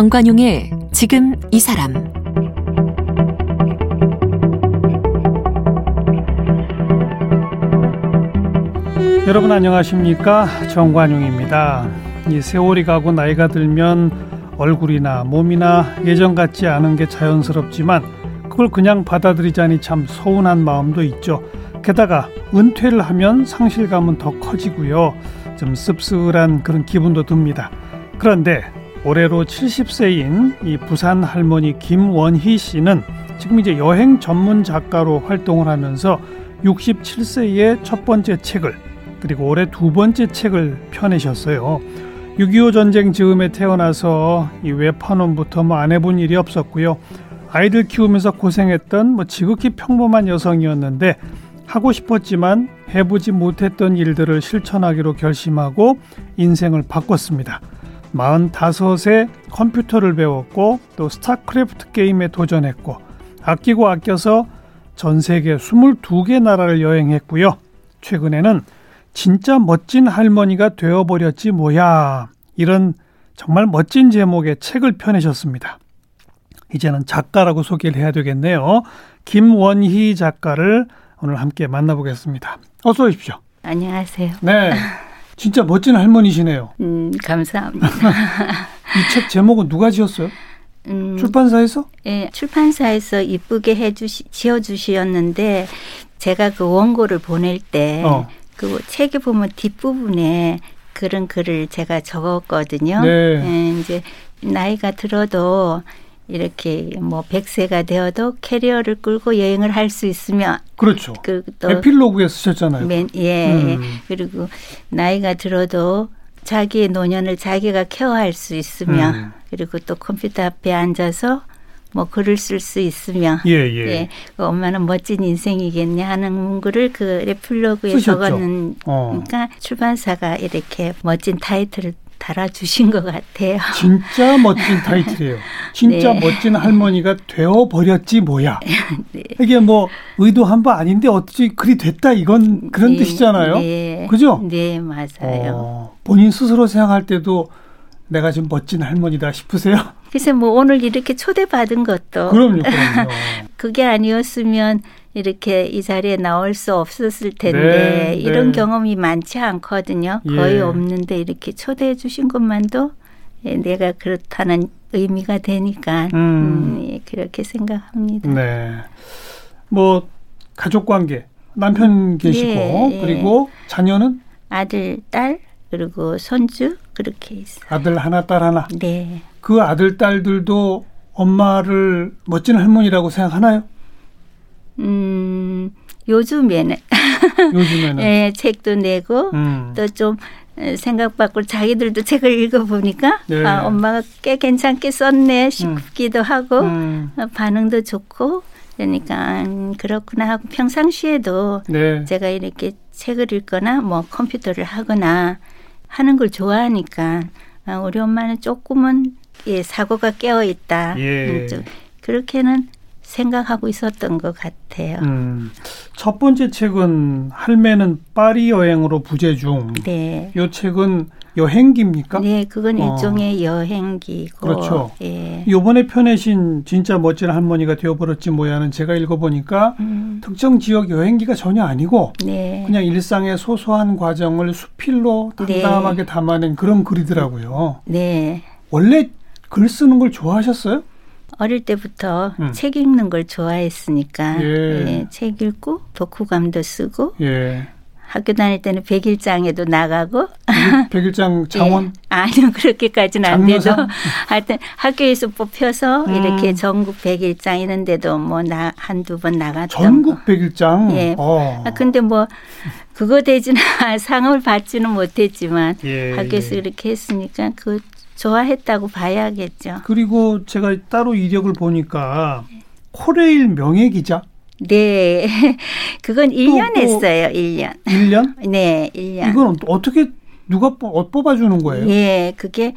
정관용의 지금 이 사람 여러분 안녕하십니까 정관용입니다. 이 세월이 가고 나이가 들면 얼굴이나 몸이나 예전 같지 않은 게 자연스럽지만 그걸 그냥 받아들이자니 참 서운한 마음도 있죠. 게다가 은퇴를 하면 상실감은 더 커지고요. 좀 씁쓸한 그런 기분도 듭니다. 그런데 올해로 70세인 이 부산 할머니 김원희 씨는 지금 이제 여행 전문 작가로 활동을 하면서 67세의 첫 번째 책을 그리고 올해 두 번째 책을 펴내셨어요. 6.25 전쟁 즈음에 태어나서 이 외판원부터 뭐 안 해본 일이 없었고요. 아이들 키우면서 고생했던 뭐 지극히 평범한 여성이었는데 하고 싶었지만 해보지 못했던 일들을 실천하기로 결심하고 인생을 바꿨습니다. 45세 컴퓨터를 배웠고 또 스타크래프트 게임에 도전했고 아끼고 아껴서 전 세계 22개 나라를 여행했고요. 최근에는 진짜 멋진 할머니가 되어버렸지 뭐야. 이런 정말 멋진 제목의 책을 펴내셨습니다. 이제는 작가라고 소개를 해야 되겠네요. 김원희 작가를 오늘 함께 만나보겠습니다. 어서 오십시오. 안녕하세요. 네. 진짜 멋진 할머니시네요. 음, 감사합니다. 이 책 제목은 누가 지었어요? 음, 출판사에서? 예, 출판사에서 이쁘게 해주시, 지어주시었는데, 제가 그 원고를 보낼 때, 어. 그 책에 보면 뒷부분에 그런 글을 제가 적었거든요. 네. 예, 이제 나이가 들어도 이렇게 뭐 100세가 되어도 캐리어를 끌고 여행을 할 수 있으면 그렇죠. 그또 에필로그에 쓰셨잖아요. 맨, 예, 음. 그리고 나이가 들어도 자기의 노년을 자기가 케어할 수 있으면 음. 그리고 또 컴퓨터 앞에 앉아서 뭐 글을 쓸 수 있으면 예, 예. 예, 그 엄마는 멋진 인생이겠냐 하는 문구를 그 에필로그에 적었는 어. 그러니까 출판사가 이렇게 멋진 타이틀을 달아주신 것 같아요. 진짜 멋진 타이틀이에요. 진짜 네. 멋진 할머니가 되어버렸지 뭐야. 네. 이게 뭐 의도한 바 아닌데 어찌 그리 됐다 이건 그런 네. 뜻이잖아요. 네. 그죠? 네, 맞아요. 어, 본인 스스로 생각할 때도 내가 좀 멋진 할머니다 싶으세요? 그래서 뭐 오늘 이렇게 초대받은 것도 그럼요, 그럼요. 그게 아니었으면 이렇게 이 자리에 나올 수 없었을 텐데 네, 이런 네. 경험이 많지 않거든요. 거의 예. 없는데 이렇게 초대해 주신 것만도 예, 내가 그렇다는 의미가 되니까 음. 음, 예, 그렇게 생각합니다. 네. 뭐 가족 관계 남편 계시고 예, 예. 그리고 자녀는 아들, 딸 그리고 손주 그렇게 있어요. 아들 하나, 딸 하나. 네. 그 아들, 딸들도 엄마를 멋진 할머니라고 생각하나요? 음, 요즘에는. 요즘에는. 네, 책도 내고, 음. 또좀 생각 밖으로 자기들도 책을 읽어보니까, 네. 아, 엄마가 꽤 괜찮게 썼네 싶기도 음. 하고, 음. 어, 반응도 좋고, 그러니까, 음, 그렇구나 하고 평상시에도 네. 제가 이렇게 책을 읽거나 뭐 컴퓨터를 하거나 하는 걸 좋아하니까, 아, 우리 엄마는 조금은 예, 사고가 깨어 있다. 예. 음, 그렇게는 생각하고 있었던 것 같아요. 음, 첫 번째 책은 할매는 파리 여행으로 부재 중. 네. 이 책은 여행기입니까? 네, 그건 어. 일종의 여행기고. 그렇죠. 예. 요번에 펴내신 진짜 멋진 할머니가 되어버렸지 뭐야는 제가 읽어보니까 음. 특정 지역 여행기가 전혀 아니고 네. 그냥 일상의 소소한 과정을 수필로 담담하게 네. 담아낸 그런 글이더라고요. 네. 원래 글 쓰는 걸 좋아하셨어요? 어릴 때부터 음. 책 읽는 걸 좋아했으니까 예. 예, 책 읽고 독후감도 쓰고 예. 학교 다닐 때는 백일장에도 나가고 백일장 장원 예. 아니요 그렇게까지는 안 돼도 하여튼 학교에서 뽑혀서 음. 이렇게 전국 백일장 이런 데도 뭐 나 한두 번 나갔던 전국 백일장 예 어. 아, 근데 뭐 그거 되지는 상을 받지는 못했지만 예. 학교에서 이렇게 했으니까 그 좋아했다고 봐야겠죠. 그리고 제가 따로 이력을 보니까 코레일 명예 기자. 네. 그건 1년 또, 했어요. 1년. 1년? 네, 1년. 이건 어떻게 누가 뽑아 주는 거예요? 예, 그게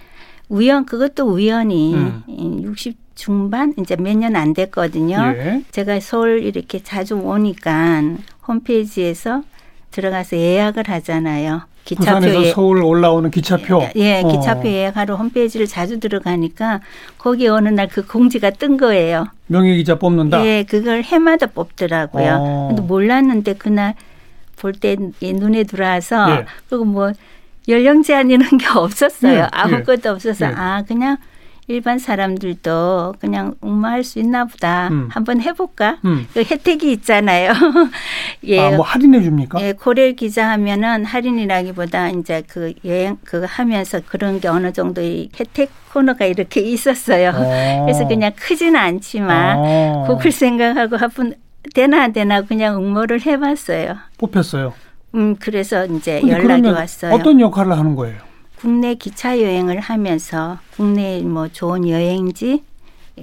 우연 그것도 우연히 음. 60 중반 이제 몇 년 안 됐거든요. 예. 제가 서울 이렇게 자주 오니까 홈페이지에서 들어가서 예약을 하잖아요. 기차표 부산에서 예, 서울 올라오는 기차표. 예, 예 어. 기차표 예약하러 홈페이지를 자주 들어가니까 거기 어느 날 그 공지가 뜬 거예요. 명예 기자 뽑는다. 예, 그걸 해마다 뽑더라고요. 어. 근데 몰랐는데 그날 볼 때 눈에 들어와서 예. 그리고 뭐 연령 제한 이런 게 없었어요. 예, 아무것도 없어서 예. 아 그냥 일반 사람들도 그냥 응모할 수 있나 보다. 음. 한번 해볼까? 음. 그 혜택이 있잖아요. 예. 아, 뭐 할인해 줍니까? 예, 코레일 기자 하면은 할인이라기보다 이제 그 여행 그 하면서 그런 게 어느 정도의 혜택 코너가 이렇게 있었어요. 오. 어. 그래서 그냥 크지는 않지만 오. 어. 그걸 생각하고 한번 되나 안 되나 그냥 응모를 해봤어요. 뽑혔어요. 음, 그래서 이제 연락이 왔어요. 어떤 역할을 하는 거예요? 국내 기차 여행을 하면서 국내 뭐 좋은 여행지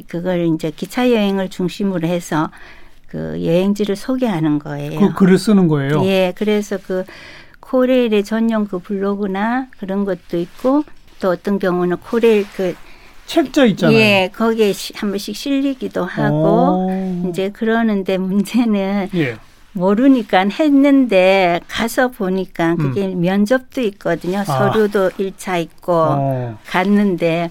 그걸 이제 기차 여행을 중심으로 해서 그 여행지를 소개하는 거예요. 그 글을 쓰는 거예요. 예, 그래서 그 코레일의 전용 그 블로그나 그런 것도 있고 또 어떤 경우는 코레일 그 책자 있잖아요. 예, 거기에 한 번씩 실리기도 하고 오. 이제 그러는데 문제는 예. 모르니까 했는데 가서 보니까 그게 음. 면접도 있거든요. 아. 서류도 일차 있고 어. 갔는데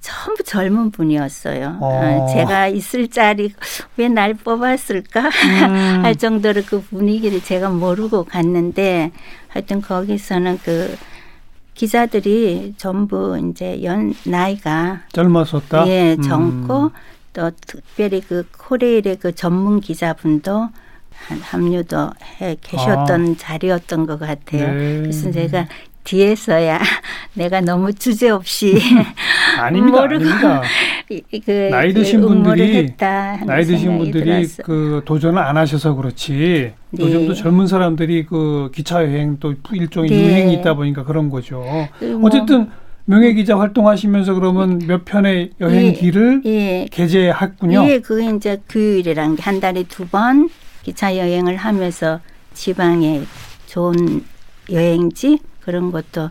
전부 젊은 분이었어요. 어. 아, 제가 있을 자리 왜 날 뽑았을까 음. 할 정도로 그 분위기를 제가 모르고 갔는데 하여튼 거기서는 그 기자들이 전부 이제 연 나이가 젊었었다. 예, 젊고 음. 또 특별히 그 코레일의 그 전문 기자분도 합류도 해 계셨던 아. 자리였던 것 같아요. 네. 그래서 제가 뒤에서야 내가 너무 주제없이 아닙니다, 아닙니다. 그, 나이 드신 분들이 나이 드신 분들이 들었어. 그 도전을 안 하셔서 그렇지 네. 요즘도 젊은 사람들이 그 기차 여행 또 일종의 네. 유행이 있다 보니까 그런 거죠. 그 뭐. 어쨌든 명예 기자 활동하시면서 그러면 몇 편의 여행기를 예, 예. 게재했군요. 예, 그게 이제 규율이란 게 한 달에 두 번 기차 여행을 하면서 지방에 좋은 여행지 그런 것도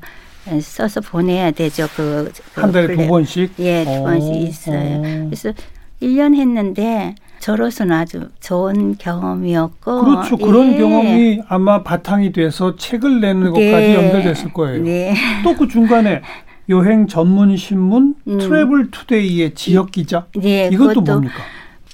써서 보내야 되죠. 그, 그 한 달에 플랫. 두 번씩? 예, 두 오. 번씩 있어요. 오. 그래서 1년 했는데 저로서는 아주 좋은 경험이었고 그렇죠. 그런 예. 경험이 아마 바탕이 돼서 책을 내는 네. 것까지 연결됐을 거예요. 네. 또 그 중간에 여행 전문 신문 음. 트래블 투데이의 지역 기자 네, 이것도 뭡니까?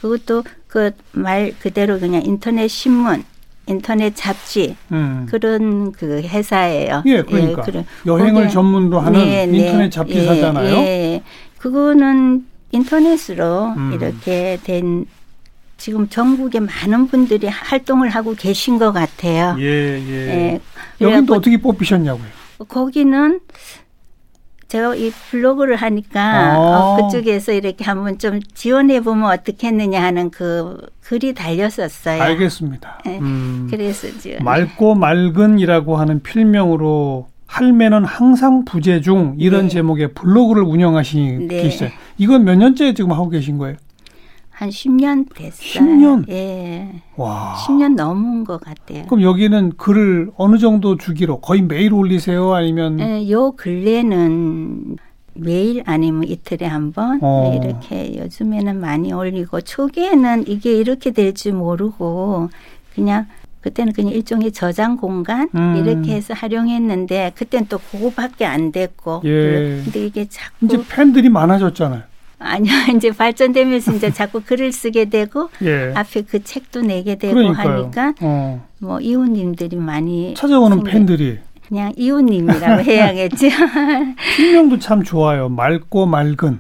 그것도 그 말 그대로 그냥 인터넷 신문 인터넷 잡지 음. 그런 그 회사예요. 예, 그러니까 예, 여행을 거기에, 전문으로 하는 네, 네. 인터넷 잡지사잖아요. 예, 예. 그거는 인터넷으로 음. 이렇게 된 지금 전국에 많은 분들이 활동을 하고 계신 것 같아요. 예, 예. 예. 또 어떻게 뽑히셨냐고요? 거기는 제가 이 블로그를 하니까 어, 그쪽에서 이렇게 한번 좀 지원해 보면 어떻겠느냐 하는 그 글이 달렸었어요. 알겠습니다. 네. 음, 그래서 지원. 맑고 맑은이라고 하는 필명으로 할매는 항상 부재 중 이런 네. 제목의 블로그를 운영하시는 네. 계시죠. 이건 몇 년째 지금 하고 계신 거예요? 한 10년 됐어요. 10년? 예. 와. 10년 넘은 것 같아요. 그럼 여기는 글을 어느 정도 주기로 거의 매일 올리세요? 아니면? 예, 요 근래는 매일 아니면 이틀에 한번 어. 이렇게 요즘에는 많이 올리고 초기에는 이게 이렇게 될 줄 모르고 그냥 그때는 그냥 일종의 저장 공간 음. 이렇게 해서 활용했는데 그때는 또 그거밖에 안 됐고 예. 근데 이게 자꾸 이제 팬들이 많아졌잖아요. 아니요, 이제 발전되면서 이제 자꾸 글을 쓰게 되고 예. 앞에 그 책도 내게 되고 그러니까요. 하니까 어. 뭐 이웃님들이 많이 찾아오는 생겨, 팬들이 그냥 이웃님이라고 해야겠죠. 필명도 참 좋아요. 맑고 맑은.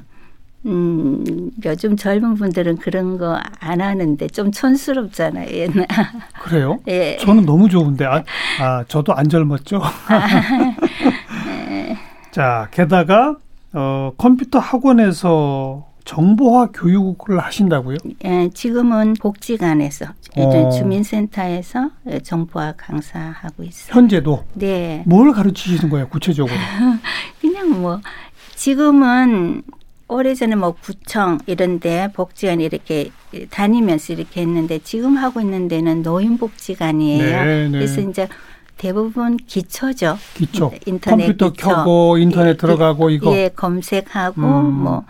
음, 요즘 젊은 분들은 그런 거 안 하는데 좀 촌스럽잖아요, 옛날. 그래요? 예. 저는 너무 좋은데, 아, 아 저도 안 젊었죠? 네. 자, 게다가 어, 컴퓨터 학원에서 정보화 교육을 하신다고요? 예, 지금은 복지관에서 어. 주민센터에서 정보화 강사하고 있어요. 현재도? 네. 뭘 가르치시는 거예요, 구체적으로? 그냥 뭐 지금은 오래전에 뭐 구청 이런데 복지관 이렇게 다니면서 이렇게 했는데 지금 하고 있는 데는 노인복지관이에요. 네, 네. 그래서 이제 대부분 기초죠. 기초. 인터넷 컴퓨터 기초. 켜고 인터넷 예, 들어가고 이거. 예, 검색하고 음. 뭐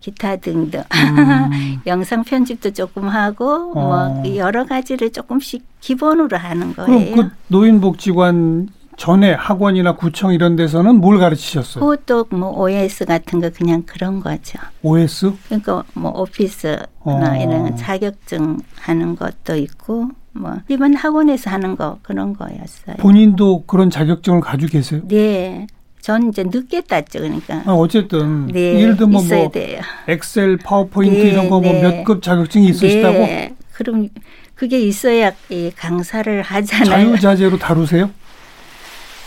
기타 등등 음. 영상 편집도 조금 하고 어. 뭐 여러 가지를 조금씩 기본으로 하는 거예요. 그 노인복지관 전에 학원이나 구청 이런 데서는 뭘 가르치셨어요? 그것도 뭐 OS 같은 거 그냥 그런 거죠. OS? 그러니까 뭐 오피스나 어. 이런 자격증 하는 것도 있고 뭐 일반 학원에서 하는 거 그런 거였어요. 본인도 그런 자격증을 가지고 계세요? 네. 전 이제 늦게 땄죠, 그러니까. 아, 어쨌든 네, 예를 들면 뭐 돼요. 엑셀, 파워포인트 네, 이런 거 뭐 몇급 네. 자격증이 있으시다고? 네. 그럼 그게 있어야 이 강사를 하잖아요. 자유자재로 다루세요?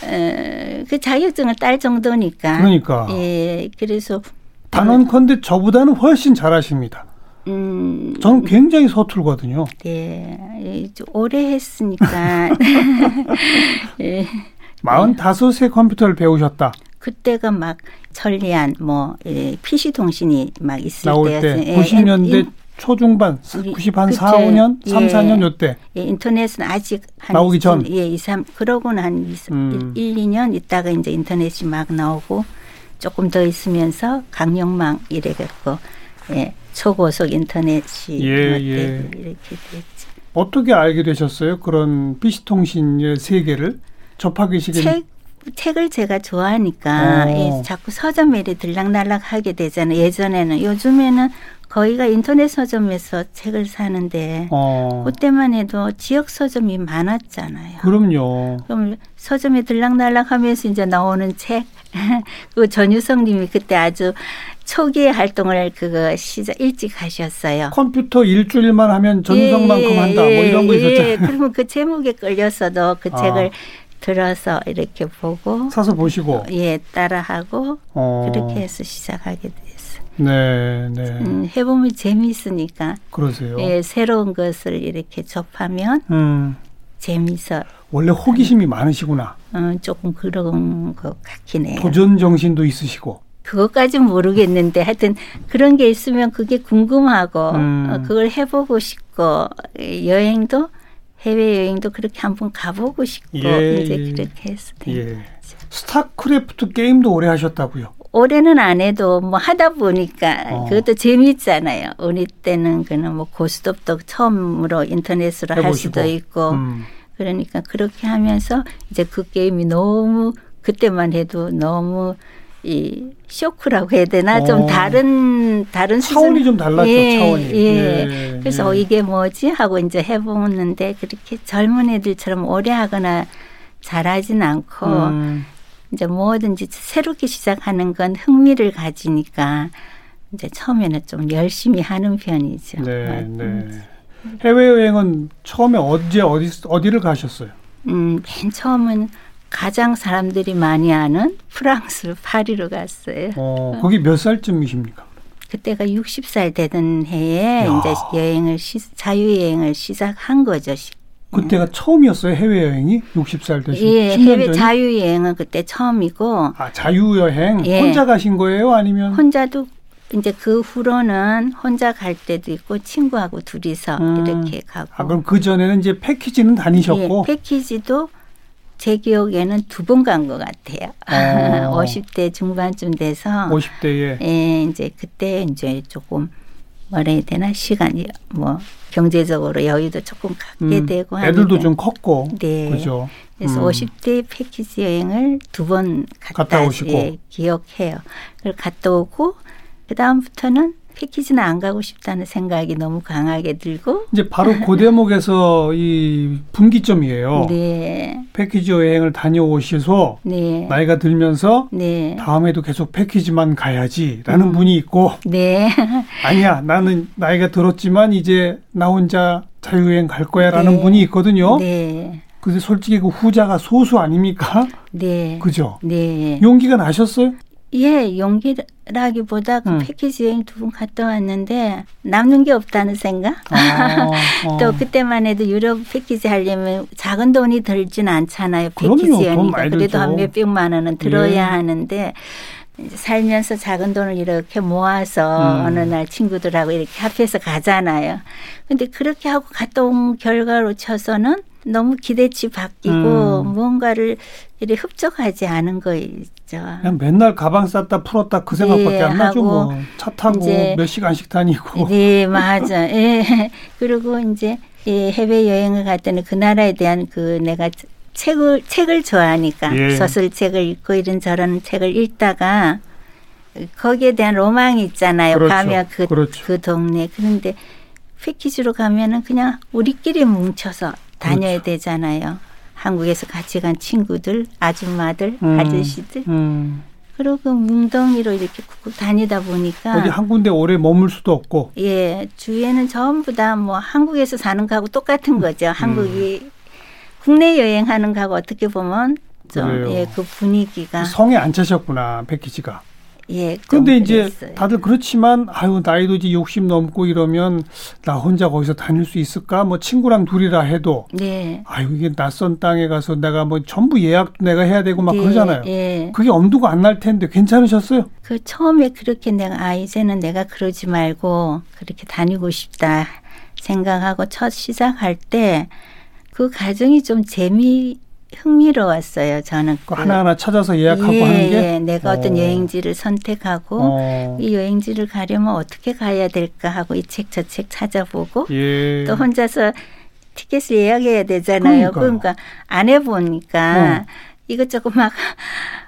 에, 그 자격증을 딸 정도니까. 그러니까. 예, 그래서 단언컨대 저보다는 훨씬 잘하십니다. 음, 저는 굉장히 서툴거든요. 네, 예, 오래 했으니까. 예. 45세 컴퓨터를 배우셨다. 그때가 막 천리안 뭐 예, PC 통신이 막 있을 나올 때였어요. 때 90년대 예, 초중반 90한 4, 5년, 3, 예, 4년 요때. 예, 인터넷은 아직 한 나오기 전. 예, 2, 3 그러고는 한 2, 음. 1, 2년 있다가 이제 인터넷이 막 나오고 조금 더 있으면서 강력망 이래갖고 예, 초고속 인터넷이 예, 예. 이렇게 됐지. 어떻게 알게 되셨어요? 그런 PC통신의 세계를? 접하기 시기 책 책을 제가 좋아하니까 예, 자꾸 서점에 들락날락 하게 되잖아요. 예전에는 요즘에는 거의가 인터넷 서점에서 책을 사는데 어. 그때만 해도 지역 서점이 많았잖아요. 그럼요. 그럼 서점에 들락날락 하면서 이제 나오는 책. 그 전유성 님이 그때 아주 초기의 활동을 그거 시작 일찍 하셨어요. 컴퓨터 일주일만 하면 전성만큼 예, 한다. 뭐 이런 거 예, 있었잖아요. 그러면 그 제목에 끌려서도 그 아. 책을 들어서 이렇게 보고 사서 보시고 예 따라하고 어. 그렇게 해서 시작하게 됐어요. 네, 네. 음, 해보면 재미있으니까. 그러세요. 예, 새로운 것을 이렇게 접하면 음. 재미있어. 원래 호기심이 많으시구나. 어, 조금 그런 것 같긴 해요. 도전 정신도 있으시고. 그것까진 모르겠는데 하여튼 그런 게 있으면 그게 궁금하고 음. 어, 그걸 해보고 싶고 여행도 해외 여행도 그렇게 한번 가보고 싶고 예, 이제 예. 그렇게 했어요. 예. 스타크래프트 게임도 오래 하셨다고요? 올해는 안 해도 뭐 하다 보니까 어. 그것도 재미있잖아요. 우리 때는 그는 뭐 고스톱도 처음으로 인터넷으로 해보시고. 할 수도 있고 음. 그러니까 그렇게 하면서 이제 그 게임이 너무 그때만 해도 너무 이 쇼크라고 해야 되나 어. 좀 다른 다른 차원이 수준. 좀 달랐죠 예, 차원이 예. 예. 그래서 예. 어, 이게 뭐지 하고 이제 해보는데 그렇게 젊은 애들처럼 오래 하거나 잘하진 않고 음. 이제 뭐든지 새롭게 시작하는 건 흥미를 가지니까 이제 처음에는 좀 열심히 하는 편이죠. 네, 네. 해외 여행은 처음에 언제 어디 어디를 가셨어요? 음, 맨 처음은 가장 사람들이 많이 아는 프랑스 파리로 갔어요. 어, 거기 몇 살쯤이십니까? 그때가 60살 되던 해에 야. 이제 여행을 시, 자유여행을 시작한 거죠. 그때가 처음이었어요 해외 여행이 60살 되신 예, 해외 자유 여행은 그때 처음이고. 아 자유 여행 예. 혼자 가신 거예요, 아니면? 혼자도 이제 그 후로는 혼자 갈 때도 있고 친구하고 둘이서 음. 이렇게 가고. 아 그럼 그 전에는 이제 패키지는 다니셨고. 예, 패키지도 제 기억에는 두 번 간 것 같아요. 어. 50대 중반쯤 돼서 50대에 예, 이제 그때 이제 조금 뭐라 해야 되나 시간이 뭐 경제적으로 여유도 조금 갖게 음, 되고 애들도 좀 컸고 네. 그죠. 그래서 음. 50대 패키지 여행을 두 번 갔다, 갔다 오시고 예, 기억해요. 그걸 갔다 오고 그 다음부터는 패키지는 안 가고 싶다는 생각이 너무 강하게 들고 이제 바로 그 대목에서 이 분기점이에요. 네. 패키지 여행을 다녀오셔서 네. 나이가 들면서 네. 다음에도 계속 패키지만 가야지라는 음. 분이 있고 네. 아니야 나는 나이가 들었지만 이제 나 혼자 자유여행 갈 거야라는 네. 분이 있거든요. 네. 근데 솔직히 그 후자가 소수 아닙니까? 네. 그죠? 네. 용기가 나셨어요? 예, 용기라기보다 그 음. 패키지 여행 두 분 갔다 왔는데 남는 게 없다는 생각. 아, 어. 또 그때만 해도 유럽 패키지 하려면 작은 돈이 들진 않잖아요. 패키지 여행이니까 그래도 한 몇백만 원은 들어야 예. 하는데 살면서 작은 돈을 이렇게 모아서 음. 어느 날 친구들하고 이렇게 합해서 가잖아요. 근데 그렇게 하고 갔다 온 결과로 쳐서는 너무 기대치 바뀌고 음. 무언가를 이렇게 흡족하지 않은 거 있죠. 그냥 맨날 가방 쌌다 풀었다 그 생각밖에 네, 안 나죠. 뭐 차 타고 몇 시간씩 다니고. 네, 맞아. 예. 그리고 이제 예, 해외 여행을 갈 때는 그 나라에 대한 그 내가 책을 책을 좋아하니까 예. 소설 책을 읽고 이런 저런 책을 읽다가 거기에 대한 로망이 있잖아요. 그렇죠. 가면 그, 그렇죠. 그 동네. 그런데 패키지로 가면은 그냥 우리끼리 뭉쳐서 다녀야 그렇죠. 되잖아요. 한국에서 같이 간 친구들, 아줌마들, 음. 아저씨들. 음. 그리고 뭉덩이로 이렇게 쿡쿡 다니다 보니까 어디 한 군데 오래 머물 수도 없고 예 주위에는 전부 다 뭐 한국에서 사는 거하고 똑같은 거죠 음. 한국이 국내 여행하는 거하고 어떻게 보면 좀 예 그 분위기가 성에 안 차셨구나 패키지가 예. 근데 이제 다들 그렇지만 아유 나이도 이제 60 넘고 이러면 나 혼자 거기서 다닐 수 있을까? 뭐 친구랑 둘이라 해도 네. 아유 이게 낯선 땅에 가서 내가 뭐 전부 예약도 내가 해야 되고 막 네. 그러잖아요. 예. 그게 엄두가 안 날 텐데 괜찮으셨어요? 그 처음에 그렇게 내가 아 이제는 내가 그러지 말고 그렇게 다니고 싶다 생각하고 첫 시작할 때 그 과정이 좀 재미 흥미로웠어요. 저는 그 하나하나 찾아서 예약하고 예, 하는 게 예, 내가 어. 떤 여행지를 선택하고 어. 이 여행지를 가려면 어떻게 가야 될까 하고 이 책저책 찾아보고 예. 또 혼자서 티켓을 예약해야 되잖아요. 그러니까요. 그러니까 안 해보니까 어. 이것저것 막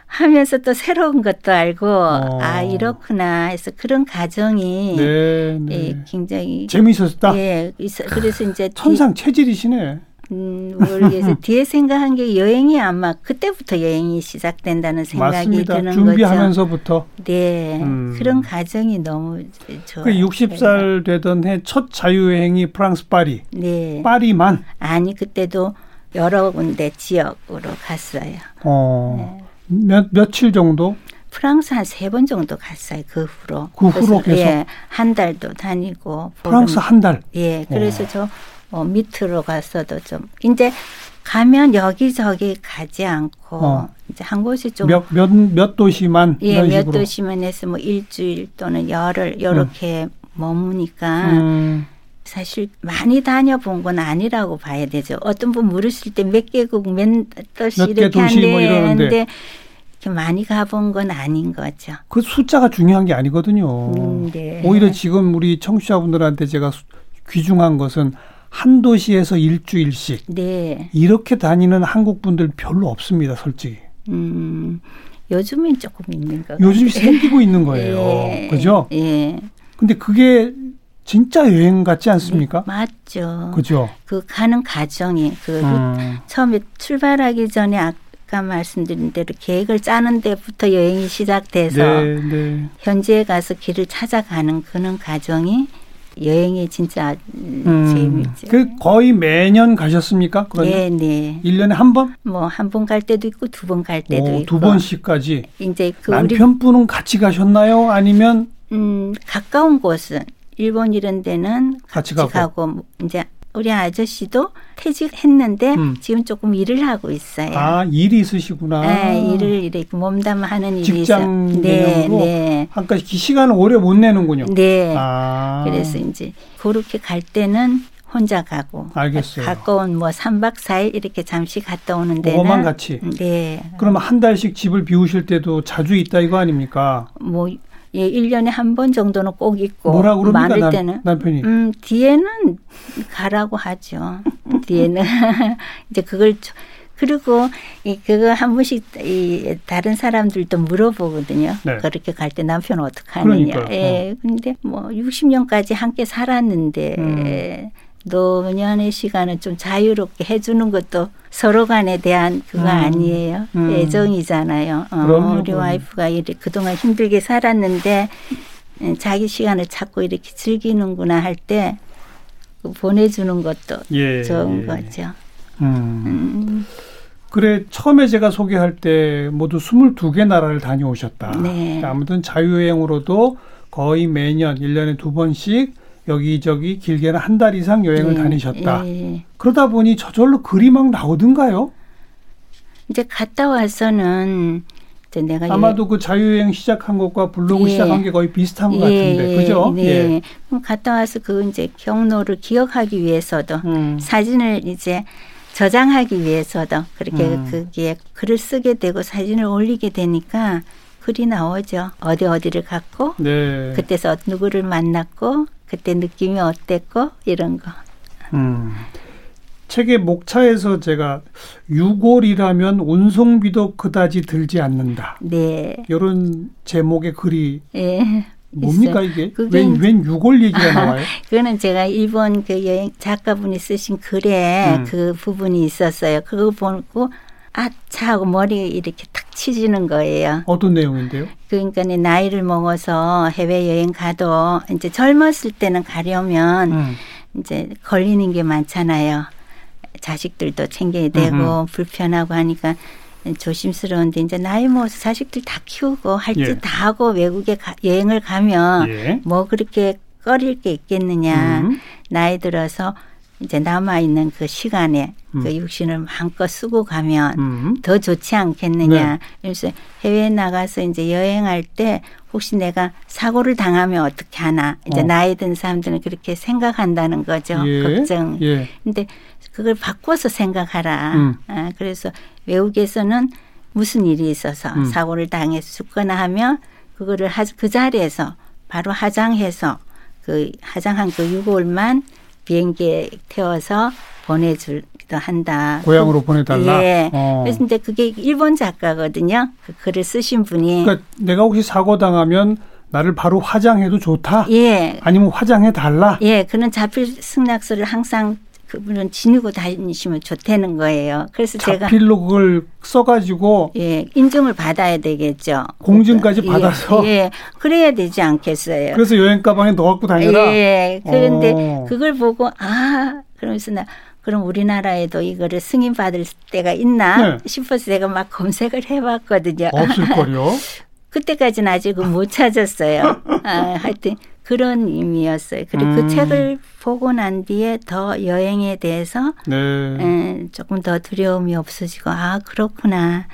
하면서 또 새로운 것도 알고 어. 아 이렇구나 해서 그런 과정이 네, 네. 예, 굉장히 재미있었다. 예, 그래서 이제 천상 체질이시네. 음, 모르겠어요. 뒤에 생각한 게 여행이 아마 그때부터 여행이 시작된다는 생각이 맞습니다. 드는 준비하면서부터. 거죠. 네. 음. 그런 과정이 너무 좋아요. 그 60살 되던 해 첫 자유여행이 프랑스 파리. 네. 파리만? 아니, 그때도 여러 군데 지역으로 갔어요. 어. 네. 몇, 며칠 정도? 프랑스 한 세 번 정도 갔어요. 그 후로. 그 후로 계속? 예. 한 달도 다니고. 프랑스 한 달? 예. 그래서 어. 저 뭐 밑으로 갔어도 좀 이제 가면 여기저기 가지 않고 어. 이제 한 곳이 좀몇몇 몇 도시만 예, 몇. 도시만 해서 뭐 일주일 또는 열흘 요렇게 음. 머무니까 음. 사실 많이 다녀본 건 아니라고 봐야 되죠. 어떤 분 물으실 때 몇 개국 몇 도시 몇 이렇게 한데 뭐 이렇게 많이 가본 건 아닌 거죠. 그 숫자가 중요한 게 아니거든요. 음, 네. 오히려 지금 우리 청취자분들한테 제가 귀중한 것은 한 도시에서 일주일씩 네. 이렇게 다니는 한국 분들 별로 없습니다, 솔직히. 음, 요즘엔 조금 있는 거 요즘 생기고 있는 거예요. 예. 그죠? 예. 근데 그게 진짜 여행 같지 않습니까? 네, 맞죠. 그죠? 그 가는 과정이 그 음. 처음에 출발하기 전에 아까 말씀드린 대로 계획을 짜는 데부터 여행이 시작돼서 네, 네. 현지에 가서 길을 찾아가는 그런 과정이 여행이 진짜 음, 재미있죠. 그 거의 매년 가셨습니까? 그러면? 네, 네. 1년에 한 번? 뭐 한 번 갈 때도 있고 두 번 갈 때도 오, 있고. 두 번씩까지. 이제 그 남편분은 같이 가셨나요? 아니면 음, 가까운 곳은 일본 이런 데는 같이, 같이 가고. 가고 뭐 이제 우리 아저씨도 퇴직했는데 음. 지금 조금 일을 하고 있어요. 아 일이 있으시구나. 네, 일을 이렇게 몸담하는 일이 직장 있어요. 네, 네. 한까 시간을 오래 못 내는군요. 네. 아. 그래서 이제 그렇게 갈 때는 혼자 가고 알겠어요. 가까운 뭐 3박 4일 이렇게 잠시 갔다 오는 데는 그만 같이. 네. 그러면 한 달씩 집을 비우실 때도 자주 있다 이거 아닙니까? 뭐 예, 1년에 한 번 정도는 꼭 있고 뭐라 그럽니까 많을 남, 때는 남 편이 음, 뒤에는 가라고 하죠. 뒤에는 이제 그걸 그리고 이 그거 한 번씩 이 다른 사람들도 물어보거든요. 네. 그렇게 갈 때 남편 어떻게 하느냐. 예. 어. 근데 뭐 60년까지 함께 살았는데 음. 노년의 시간은 좀 자유롭게 해주는 것도 서로 간에 대한 그거 음. 아니에요. 음. 애정이잖아요. 어, 우리 와이프가 이렇게 그동안 힘들게 살았는데 음, 자기 시간을 찾고 이렇게 즐기는구나 할때 그 보내주는 것도 예, 좋은 예. 거죠. 음. 음. 그래 처음에 제가 소개할 때 모두 22개 나라를 다녀오셨다. 네. 아무튼 자유여행으로도 거의 매년 1년에 두 번씩 여기저기 길게는 한 달 이상 여행을 네. 다니셨다. 네. 그러다 보니 저절로 글이 막 나오던가요? 이제 갔다 와서는 이제 내가 아마도 예. 그 자유여행 시작한 것과 블로그 예. 시작한 게 거의 비슷한 것 예. 같은데, 그죠? 네. 예. 그럼 갔다 와서 그 이제 경로를 기억하기 위해서도 음. 사진을 이제 저장하기 위해서도 그렇게 음. 그게 글을 쓰게 되고 사진을 올리게 되니까 글이 나오죠. 어디 어디를 갔고 네. 그때서 누구를 만났고 그때 느낌이 어땠고 이런 거. 음. 책의 목차에서 제가 유골이라면 운송비도 그다지 들지 않는다. 네. 이런 제목의 글이 네. 뭡니까 이게? 웬, 웬 유골 얘기가 나와요? 그거는 제가 일본 그 여행 작가분이 쓰신 글에 음. 그 부분이 있었어요. 그거 보고 아차 하고 머리에 이렇게 탁 치지는 거예요. 어떤 내용인데요? 그러니까 나이를 먹어서 해외여행 가도 이제 젊었을 때는 가려면 음. 이제 걸리는 게 많잖아요. 자식들도 챙겨야 되고 음흠. 불편하고 하니까 조심스러운데 이제 나이 먹어서 자식들 다 키우고 할짓다 예. 하고 외국에 가, 여행을 가면 예. 뭐 그렇게 꺼릴 게 있겠느냐. 음. 나이 들어서 이제 남아 있는 그 시간에 음. 그 육신을 마음껏 쓰고 가면 음. 더 좋지 않겠느냐. 네. 그래서 해외에 나가서 이제 여행할 때 혹시 내가 사고를 당하면 어떻게 하나. 이제 어. 나이 든 사람들은 그렇게 생각한다는 거죠. 예. 걱정. 예. 근데 그걸 바꿔서 생각하라. 음. 아, 그래서 외국에서는 무슨 일이 있어서 음. 사고를 당해서 죽거나 하면 그거를 하, 그 자리에서 바로 하장해서 그 하장한 그 6월만 비행기에 태워서 보내주기도 한다. 고향으로 보내달라. 예. 어. 그래서 이제 그게 일본 작가거든요. 그 글을 쓰신 분이. 그러니까 내가 혹시 사고 당하면 나를 바로 화장해도 좋다. 예. 아니면 화장해 달라. 예. 그는 자필 승낙서를 항상 그분은 지니고 다니시면 좋다는 거예요. 그래서 제가 자필로 그걸 써가지고 예 인증을 받아야 되겠죠. 공증까지 예, 받아서 예 그래야 되지 않겠어요. 그래서 여행 가방에 넣어 갖고 다니라. 예 그런데 오. 어. 그걸 보고 아 그러면서 나 그럼 우리나라에도 이거를 승인 받을 때가 있나 네. 싶어서 제가 막 검색을 해봤거든요. 없을 거요. 그때까지는 아직 못 찾았어요. 아, 하여튼 그런 의미였어요. 그리고 그 음. 그 책을 보고 난 뒤에 더 여행에 대해서 네. 에, 조금 더 두려움이 없어지고 아 그렇구나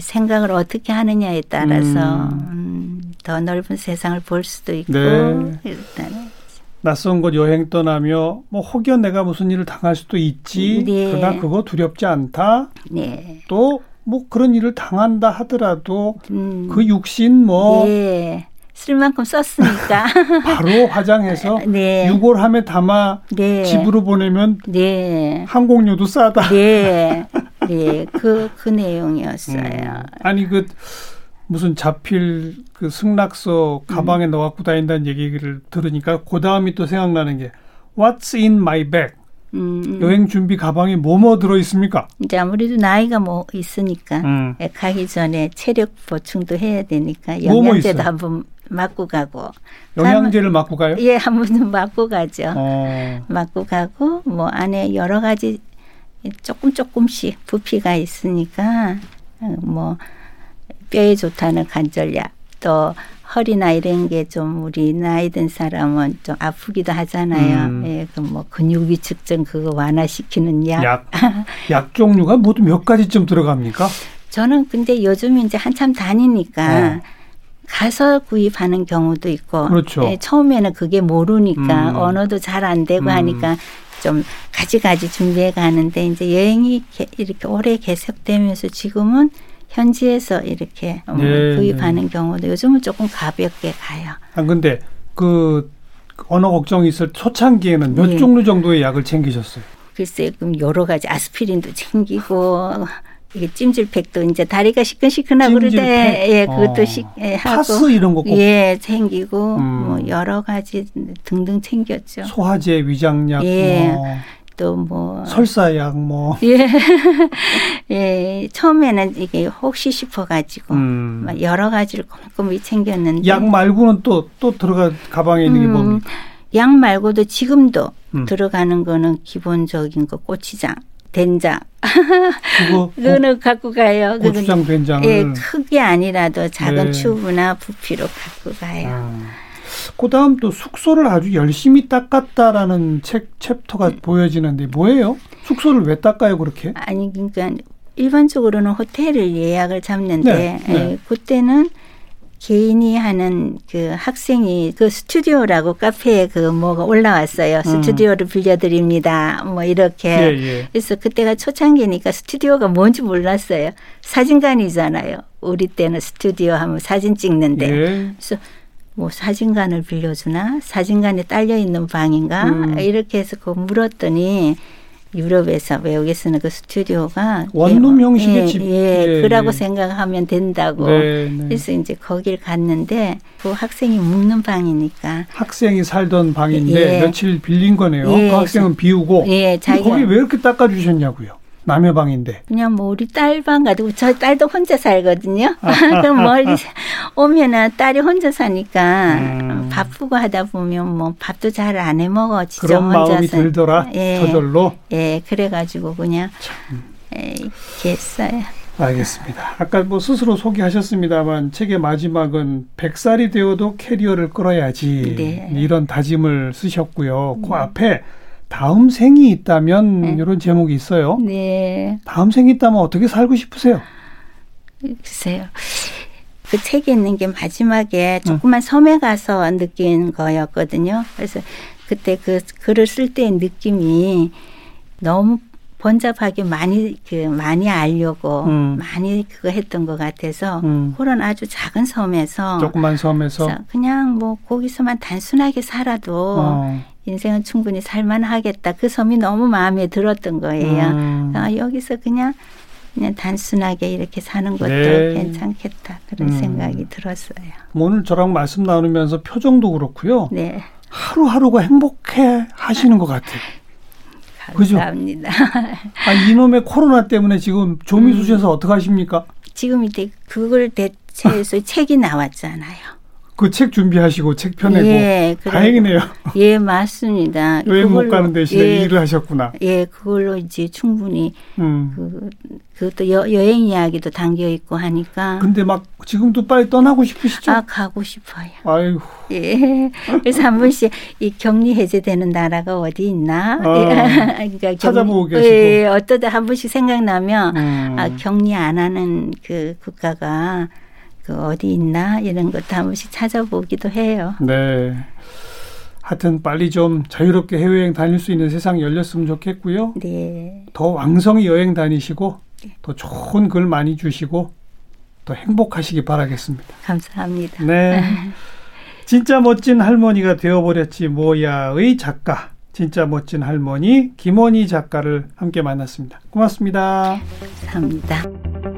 생각을 어떻게 하느냐에 따라서 음. 음, 더 넓은 세상을 볼 수도 있고 네. 일단은 낯선 곳 여행 떠나며 뭐 혹여 내가 무슨 일을 당할 수도 있지 네. 그러나 그거 두렵지 않다. 네. 또뭐 그런 일을 당한다 하더라도 음. 그 육신 뭐 네. 쓸 만큼 썼으니까. 바로 화장해서 네. 유골함에 담아 네. 집으로 보내면 네. 항공료도 싸다. 네. 네. 그, 그 내용이었어요. 음. 아니, 그, 무슨 자필 그 승낙서 가방에 음. 넣어 갖고 다닌다는 얘기를 들으니까 그 다음이 또 생각나는 게 What's in my bag? 음. 여행 준비 가방에 뭐뭐 뭐 들어 있습니까? 이제 아무래도 나이가 뭐 있으니까 음. 가기 전에 체력 보충도 해야 되니까 뭐뭐 영양제도 뭐 한번 맞고 가고 영양제를 맞고 가요? 예, 한 번은 맞고 가죠. 어. 맞고 가고 뭐 안에 여러 가지 조금 조금씩 부피가 있으니까 뭐 뼈에 좋다는 관절약 또 허리나 이런 게 좀 우리 나이 든 사람은 좀 아프기도 하잖아요. 음. 예, 그 뭐 근육 위축증 그거 완화시키는 약. 약, 약 종류가 모두 몇 가지쯤 들어갑니까? 저는 근데 요즘 이제 한참 다니니까 어. 가서 구입하는 경우도 있고 그렇죠. 예, 처음에는 그게 모르니까 음. 언어도 잘 안 되고 음. 하니까 좀 가지가지 준비해 가는데 이제 여행이 이렇게 오래 계속되면서 지금은 현지에서 이렇게 어, 네, 구입하는 네. 경우도 요즘은 조금 가볍게 가요. 아 근데 그 언어 걱정이 있을 초창기에는 몇 네. 종류 정도의 약을 챙기셨어요? 글쎄, 그럼 여러 가지 아스피린도 챙기고 이게 찜질팩도 이제 다리가 시큰시큰하고 그럴 때 예, 그것도 어. 시, 예, 하고 파스 이런 거 꼭. 예, 챙기고 음. 뭐 여러 가지 등등 챙겼죠. 소화제, 위장약 예. 뭐. 또뭐 설사약 뭐 예. 예. 처음에는 이게 혹시 싶어 가지고 음. 여러 가지를 꼼꼼히 챙겼는데 약 말고는 또또 들어가 가방에 있는 게 음. 뭡니까? 약 말고도 지금도 음. 들어가는 거는 기본적인 거 고추장 된장. 그거 갖고 가요. 고추장 된장을. 예, 크게 아니라도 작은 네. 튜브나 부피로 갖고 가요. 아. 그 다음 또 숙소를 아주 열심히 닦았다라는 책 챕터가 음. 보여지는데 뭐예요? 숙소를 왜 닦아요 그렇게? 아니 그러니까 일반적으로는 호텔을 예약을 잡는데 네, 네. 예, 그때는 개인이 하는 그 학생이 그 스튜디오라고 카페에 그 뭐가 올라왔어요. 음. 스튜디오를 빌려드립니다. 뭐 이렇게. 예, 예. 그래서 그때가 초창기니까 스튜디오가 뭔지 몰랐어요. 사진관이잖아요. 우리 때는 스튜디오 하면 사진 찍는데. 예. 그래서 뭐 사진관을 빌려주나 사진관에 딸려 있는 방인가 음. 이렇게 해서 그 물었더니 유럽에서 외국에 쓰는 그 스튜디오가 원룸 형식의 예, 집 예, 예, 그라고 예. 생각하면 된다고 네, 네. 그래서 이제 거길 갔는데 그 학생이 묵는 방이니까 학생이 살던 방인데 예. 며칠 빌린 거네요. 그 학생은 비우고 예, 자기가 거기 왜 이렇게 닦아주셨냐고요. 남의 방인데. 그냥 뭐 우리 딸 방 가지고 저 딸도 혼자 살거든요. 그럼 멀리 오면은 딸이 혼자 사니까 음. 바쁘고 하다 보면 뭐 밥도 잘 안 해 먹어. 진짜 그런 혼자서. 마음이 들더라. 예. 저절로. 예, 그래가지고 그냥 예, 이렇게 했어요. 알겠습니다. 아까 뭐 스스로 소개하셨습니다만 책의 마지막은 100살이 되어도 캐리어를 끌어야지 네. 이런 다짐을 쓰셨고요. 그 네. 앞에 다음 생이 있다면 네. 이런 제목이 있어요. 네. 다음 생이 있다면 어떻게 살고 싶으세요? 글쎄요. 그 책에 있는 게 마지막에 조그만 응. 섬에 가서 느낀 거였거든요. 그래서 그때 그 글을 쓸 때의 느낌이 너무 번잡하게 많이 그 많이 알려고 음. 많이 그거 했던 것 같아서 음. 그런 아주 작은 섬에서 조그만 섬에서 그냥 뭐 거기서만 단순하게 살아도 어. 인생은 충분히 살만하겠다. 그 섬이 너무 마음에 들었던 거예요. 음. 아, 여기서 그냥 그냥 단순하게 이렇게 사는 것도 네. 괜찮겠다 그런 음. 생각이 들었어요. 뭐 오늘 저랑 말씀 나누면서 표정도 그렇고요. 네. 하루하루가 행복해 하시는 것 같아요. 감사합니다. 아, 이놈의 코로나 때문에 지금 조미수셔서 음. 어떻게 하십니까? 지금 이제 그걸 대체해서 책이 나왔잖아요. 그 책 준비하시고 책 펴내고 예, 다행이네요. 예, 맞습니다. 여행 못 가는 대신에 예, 일을 하셨구나. 예, 그걸로 이제 충분히 음. 그 그것도 여, 여행 이야기도 담겨 있고 하니까. 근데 막 지금도 빨리 떠나고 싶으시죠? 아, 가고 싶어요. 아이고. 예. 그래서 한 번씩 이 격리 해제되는 나라가 어디 있나? 아, 그러니까 찾아보고 격리, 계시고. 예, 어떠다 한 번씩 생각나면 음. 아, 격리 안 하는 그 국가가 그 어디 있나 이런 것도 한 번씩 찾아보기도 해요. 네. 하여튼 빨리 좀 자유롭게 해외여행 다닐 수 있는 세상이 열렸으면 좋겠고요. 네. 더 왕성히 여행 다니시고 네. 더 좋은 글 많이 주시고 더 행복하시기 바라겠습니다. 감사합니다. 네. 진짜 멋진 할머니가 되어버렸지 뭐야의 작가 진짜 멋진 할머니 김원희 작가를 함께 만났습니다. 고맙습니다. 감사합니다.